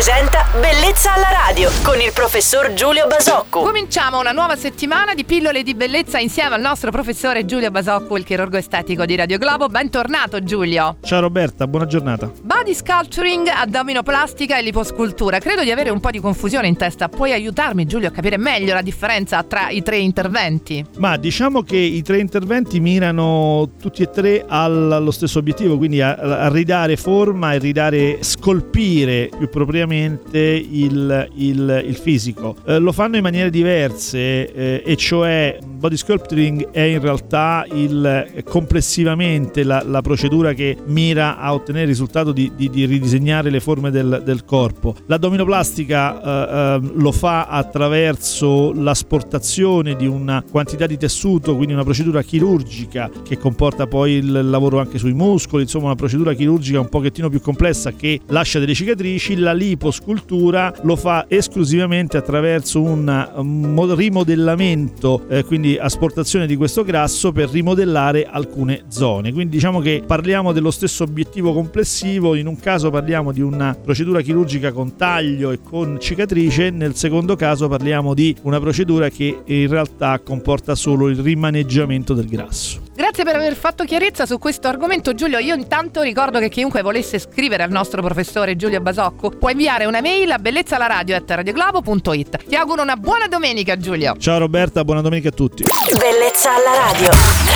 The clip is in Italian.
presenta Bellezza alla radio con il professor Giulio Basocco. Cominciamo una nuova settimana di pillole di bellezza insieme al nostro professore Giulio Basocco, il chirurgo estetico di Radio Globo. Bentornato Giulio. Ciao Roberta, buona giornata. Body sculpturing, addominoplastica e liposcultura. Credo di avere un po' di confusione in testa. Puoi aiutarmi Giulio a capire meglio la differenza tra i tre interventi? Ma diciamo che i tre interventi mirano tutti e tre allo stesso obiettivo, quindi a, a ridare forma e ridare, scolpire più propriamente il, il, il fisico. Eh, lo fanno in maniere diverse eh, e cioè body sculpturing è in realtà il, complessivamente la, la, procedura che mira a ottenere il risultato di, di, di ridisegnare le forme del, del corpo. L'addominoplastica eh, eh, lo fa attraverso l'asportazione di una quantità di tessuto, quindi una procedura chirurgica che comporta poi il lavoro anche sui muscoli, insomma una procedura chirurgica un pochettino più complessa che lascia delle cicatrici. La liposcultura lo fa esclusivamente attraverso un rimodellamento, eh, quindi asportazione di questo grasso per rimodellare alcune zone. Quindi diciamo che parliamo dello stesso obiettivo complessivo, in un caso parliamo di una procedura chirurgica con taglio e con cicatrice, nel secondo caso parliamo di una procedura che in realtà comporta solo il rimaneggiamento del grasso. Grazie per aver fatto chiarezza su questo argomento Giulio. Io intanto ricordo che chiunque volesse scrivere al nostro professore Giulio Basocco può inviare una mail a bellezzalaradio.it. Ti auguro una buona domenica Giulio. Ciao Roberta, buona domenica a tutti. Bellezza alla radio.